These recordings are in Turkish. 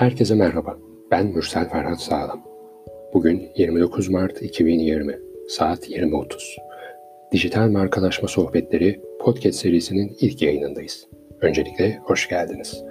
Herkese merhaba. Ben Mürsel Ferhat Sağlam. Bugün 29 Mart 2020. Saat 20.30. Dijital Markalaşma Sohbetleri podcast serisinin ilk yayınındayız. Öncelikle hoş geldiniz.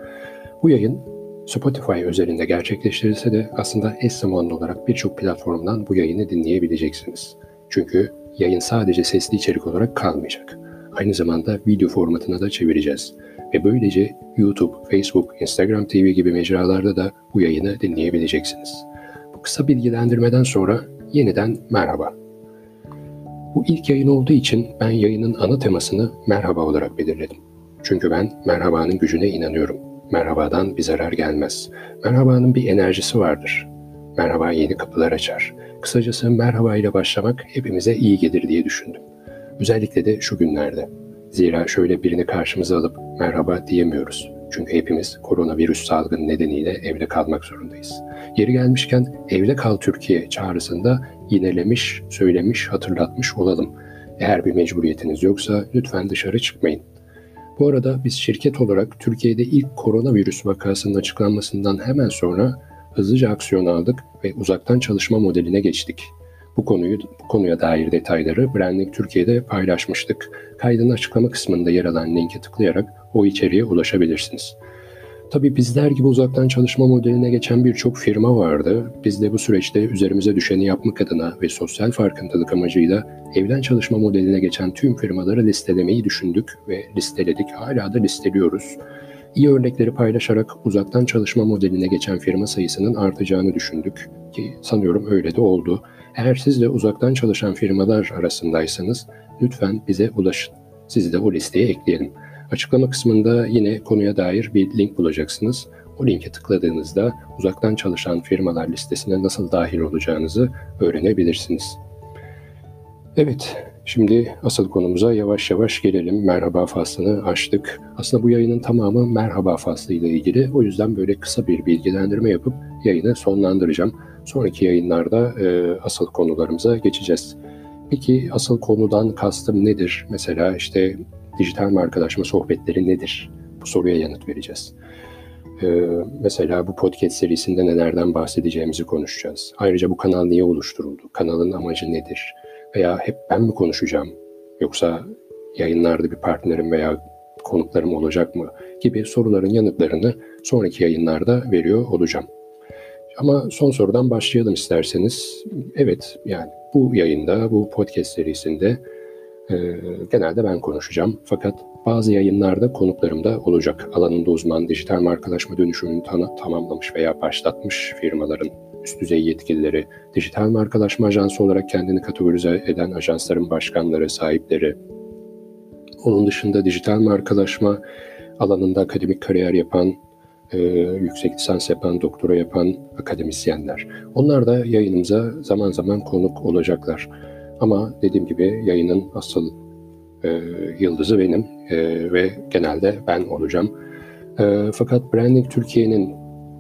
Bu yayın Spotify özelinde gerçekleştirilse de aslında eş zamanlı olarak birçok platformdan bu yayını dinleyebileceksiniz. Çünkü yayın sadece sesli içerik olarak kalmayacak. Aynı zamanda video formatına da çevireceğiz. Ve böylece YouTube, Facebook, Instagram TV gibi mecralarda da bu yayını dinleyebileceksiniz. Bu kısa bilgilendirmeden sonra yeniden merhaba. Bu ilk yayın olduğu için ben yayının ana temasını merhaba olarak belirledim. Çünkü ben merhabanın gücüne inanıyorum. Merhabadan bir zarar gelmez. Merhabanın bir enerjisi vardır. Merhaba yeni kapılar açar. Kısacası merhaba ile başlamak hepimize iyi gelir diye düşündüm. Özellikle de şu günlerde. Zira şöyle birini karşımıza alıp merhaba diyemiyoruz. Çünkü hepimiz koronavirüs salgını nedeniyle evde kalmak zorundayız. Yeri gelmişken evde kal Türkiye çağrısında yinelemiş, söylemiş, hatırlatmış olalım. Eğer bir mecburiyetiniz yoksa lütfen dışarı çıkmayın. Bu arada biz şirket olarak Türkiye'de ilk koronavirüs vakasının açıklanmasından hemen sonra hızlıca aksiyon aldık ve uzaktan çalışma modeline geçtik. Bu konuyu bu konuya dair detayları Branding Türkiye'de paylaşmıştık. Kaydın açıklama kısmında yer alan linke tıklayarak o içeriğe ulaşabilirsiniz. Tabii bizler gibi uzaktan çalışma modeline geçen birçok firma vardı. Biz de bu süreçte üzerimize düşeni yapmak adına ve sosyal farkındalık amacıyla evden çalışma modeline geçen tüm firmaları listelemeyi düşündük ve listeledik. Hala da listeliyoruz. İyi örnekleri paylaşarak uzaktan çalışma modeline geçen firma sayısının artacağını düşündük ki sanıyorum öyle de oldu. Eğer siz de uzaktan çalışan firmalar arasındaysanız lütfen bize ulaşın. Sizi de o listeye ekleyelim. Açıklama kısmında yine konuya dair bir link bulacaksınız. O linke tıkladığınızda uzaktan çalışan firmalar listesine nasıl dahil olacağınızı öğrenebilirsiniz. Evet, şimdi asıl konumuza yavaş yavaş gelelim. Merhaba faslını açtık. Aslında bu yayının tamamı merhaba faslı ile ilgili. O yüzden böyle kısa bir bilgilendirme yapıp yayını sonlandıracağım. Sonraki yayınlarda e, asıl konularımıza geçeceğiz. Peki asıl konudan kastım nedir? Mesela işte dijital markalaşma sohbetleri nedir? Bu soruya yanıt vereceğiz. Ee, mesela bu podcast serisinde nelerden bahsedeceğimizi konuşacağız. Ayrıca bu kanal niye oluşturuldu? Kanalın amacı nedir? Veya hep ben mi konuşacağım? Yoksa yayınlarda bir partnerim veya konuklarım olacak mı? Gibi soruların yanıtlarını sonraki yayınlarda veriyor olacağım. Ama son sorudan başlayalım isterseniz. Evet yani bu yayında, bu podcast serisinde e, genelde ben konuşacağım. Fakat bazı yayınlarda konuklarım da olacak. Alanında uzman, dijital markalaşma dönüşümünü tam, tamamlamış veya başlatmış firmaların üst düzey yetkilileri, dijital markalaşma ajansı olarak kendini kategorize eden ajansların başkanları, sahipleri, onun dışında dijital markalaşma alanında akademik kariyer yapan e, yüksek lisans yapan, doktora yapan akademisyenler. Onlar da yayınımıza zaman zaman konuk olacaklar. Ama dediğim gibi yayının asıl e, yıldızı benim e, ve genelde ben olacağım. E, fakat Branding Türkiye'nin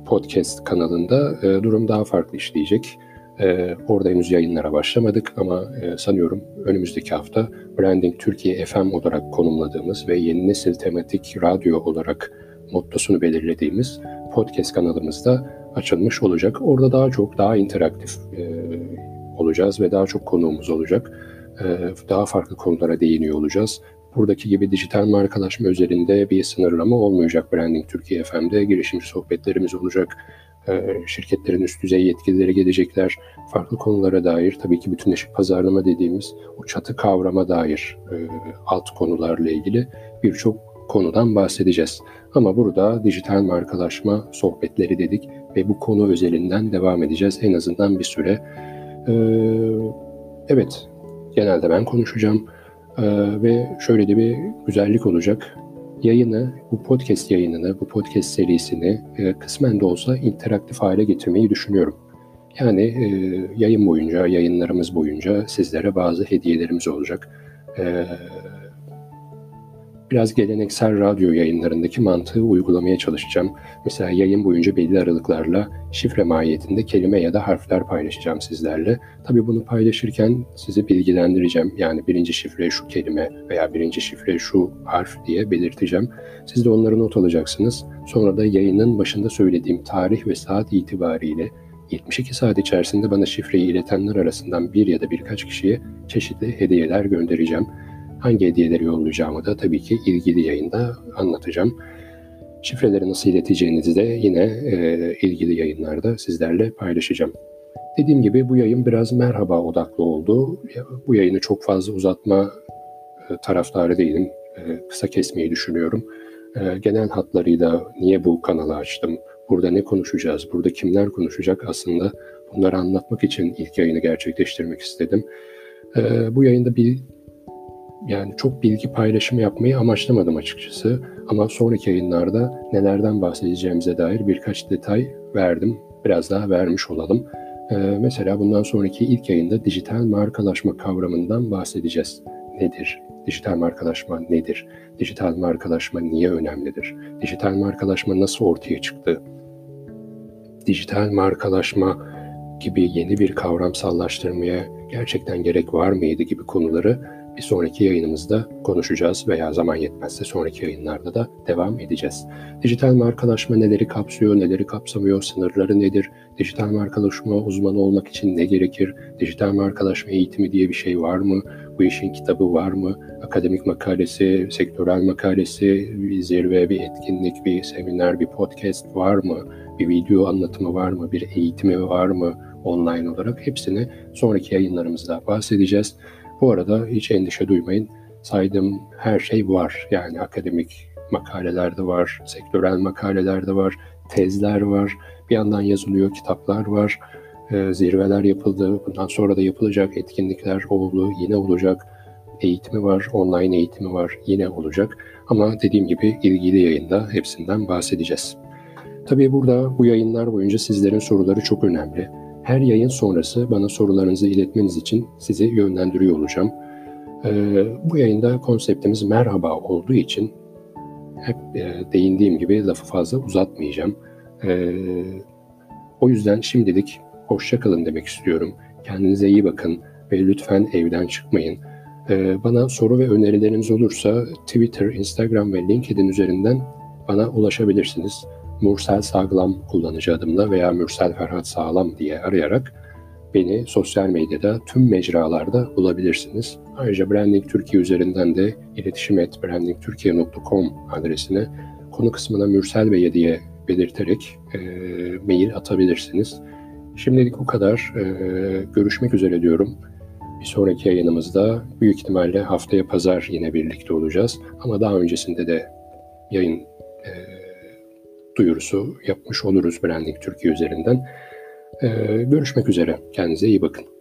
podcast kanalında e, durum daha farklı işleyecek. E, orada henüz yayınlara başlamadık ama e, sanıyorum önümüzdeki hafta Branding Türkiye FM olarak konumladığımız ve yeni nesil tematik radyo olarak mottosunu belirlediğimiz podcast kanalımızda açılmış olacak. Orada daha çok daha interaktif e, olacağız ve daha çok konuğumuz olacak. E, daha farklı konulara değiniyor olacağız. Buradaki gibi dijital markalaşma üzerinde bir sınırlama olmayacak Branding Türkiye FM'de. Girişimci sohbetlerimiz olacak. E, şirketlerin üst düzey yetkilileri gelecekler. Farklı konulara dair tabii ki bütünleşik pazarlama dediğimiz o çatı kavrama dair e, alt konularla ilgili birçok konudan bahsedeceğiz. Ama burada dijital markalaşma sohbetleri dedik ve bu konu özelinden devam edeceğiz en azından bir süre. Ee, evet, genelde ben konuşacağım ee, ve şöyle de bir güzellik olacak. Yayını, bu podcast yayınını, bu podcast serisini e, kısmen de olsa interaktif hale getirmeyi düşünüyorum. Yani e, yayın boyunca, yayınlarımız boyunca sizlere bazı hediyelerimiz olacak. E, biraz geleneksel radyo yayınlarındaki mantığı uygulamaya çalışacağım. Mesela yayın boyunca belli aralıklarla şifre mahiyetinde kelime ya da harfler paylaşacağım sizlerle. Tabii bunu paylaşırken sizi bilgilendireceğim. Yani birinci şifre şu kelime veya birinci şifre şu harf diye belirteceğim. Siz de onları not alacaksınız. Sonra da yayının başında söylediğim tarih ve saat itibariyle 72 saat içerisinde bana şifreyi iletenler arasından bir ya da birkaç kişiye çeşitli hediyeler göndereceğim. Hangi hediyeleri yollayacağımı da tabii ki ilgili yayında anlatacağım. Şifreleri nasıl ileteceğinizi de yine e, ilgili yayınlarda sizlerle paylaşacağım. Dediğim gibi bu yayın biraz merhaba odaklı oldu. Bu yayını çok fazla uzatma e, taraftarı değilim. E, kısa kesmeyi düşünüyorum. E, genel hatlarıyla niye bu kanalı açtım, burada ne konuşacağız, burada kimler konuşacak aslında bunları anlatmak için ilk yayını gerçekleştirmek istedim. Bu yayında bir yani çok bilgi paylaşımı yapmayı amaçlamadım açıkçası. Ama sonraki yayınlarda nelerden bahsedeceğimize dair birkaç detay verdim. Biraz daha vermiş olalım. Ee, mesela bundan sonraki ilk yayında dijital markalaşma kavramından bahsedeceğiz. Nedir? Dijital markalaşma nedir? Dijital markalaşma niye önemlidir? Dijital markalaşma nasıl ortaya çıktı? Dijital markalaşma gibi yeni bir kavramsallaştırmaya gerçekten gerek var mıydı gibi konuları bir sonraki yayınımızda konuşacağız veya zaman yetmezse sonraki yayınlarda da devam edeceğiz. Dijital markalaşma neleri kapsıyor, neleri kapsamıyor, sınırları nedir? Dijital markalaşma uzmanı olmak için ne gerekir? Dijital markalaşma eğitimi diye bir şey var mı? Bu işin kitabı var mı? Akademik makalesi, sektörel makalesi, bir zirve, bir etkinlik, bir seminer, bir podcast var mı? Bir video anlatımı var mı? Bir eğitimi var mı? Online olarak hepsini sonraki yayınlarımızda bahsedeceğiz. Bu arada hiç endişe duymayın. Saydığım her şey var. Yani akademik makaleler de var, sektörel makaleler de var, tezler var. Bir yandan yazılıyor, kitaplar var. E, zirveler yapıldı. Bundan sonra da yapılacak etkinlikler oldu. Yine olacak. Eğitimi var, online eğitimi var. Yine olacak. Ama dediğim gibi ilgili yayında hepsinden bahsedeceğiz. Tabii burada bu yayınlar boyunca sizlerin soruları çok önemli. Her yayın sonrası bana sorularınızı iletmeniz için sizi yönlendiriyor olacağım. Ee, bu yayında konseptimiz merhaba olduğu için hep e, değindiğim gibi lafı fazla uzatmayacağım. Ee, o yüzden şimdilik hoşça kalın demek istiyorum. Kendinize iyi bakın ve lütfen evden çıkmayın. Ee, bana soru ve önerileriniz olursa Twitter, Instagram ve LinkedIn üzerinden bana ulaşabilirsiniz. Mursel Sağlam kullanıcı adımla veya Mürsel Ferhat Sağlam diye arayarak beni sosyal medyada tüm mecralarda bulabilirsiniz. Ayrıca Branding Türkiye üzerinden de iletişim et brandingturkiye.com adresine konu kısmına Mürsel Bey'e diye belirterek e, mail atabilirsiniz. Şimdilik bu kadar. E, görüşmek üzere diyorum. Bir sonraki yayınımızda büyük ihtimalle haftaya pazar yine birlikte olacağız. Ama daha öncesinde de yayın e, duyurusu yapmış oluruz Branding Türkiye üzerinden. Ee, görüşmek üzere. Kendinize iyi bakın.